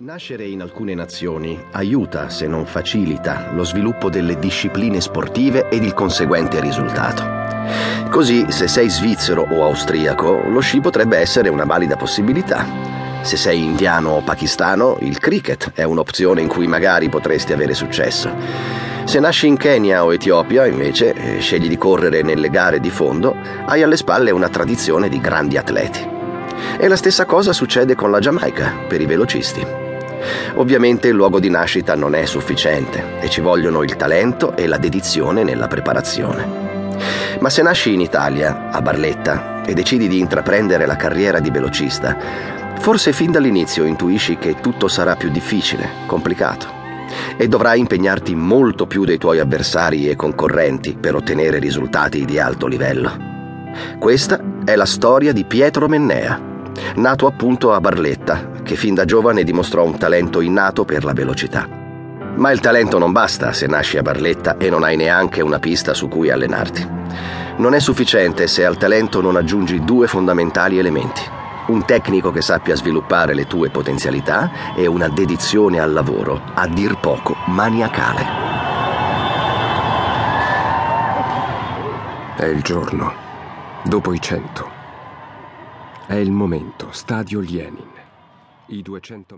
Nascere in alcune nazioni aiuta, se non facilita, lo sviluppo delle discipline sportive ed il conseguente risultato. Così, se sei svizzero o austriaco, lo sci potrebbe essere una valida possibilità. Se sei indiano o pakistano, il cricket è un'opzione in cui magari potresti avere successo. Se nasci in Kenya o Etiopia, invece, e scegli di correre nelle gare di fondo, hai alle spalle una tradizione di grandi atleti. E la stessa cosa succede con la Giamaica, per i velocisti. Ovviamente il luogo di nascita non è sufficiente e ci vogliono il talento e la dedizione nella preparazione. Ma se nasci in Italia, a Barletta, e decidi di intraprendere la carriera di velocista, forse fin dall'inizio intuisci che tutto sarà più difficile, complicato, e dovrai impegnarti molto più dei tuoi avversari e concorrenti per ottenere risultati di alto livello. Questa è la storia di Pietro Mennea, nato appunto a Barletta, che fin da giovane dimostrò un talento innato per la velocità. Ma il talento non basta se nasci a Barletta e non hai neanche una pista su cui allenarti. Non è sufficiente se al talento non aggiungi due fondamentali elementi. Un tecnico che sappia sviluppare le tue potenzialità e una dedizione al lavoro, a dir poco, maniacale. È il giorno, dopo i cento. È il momento, stadio Lenin. I 200 metri.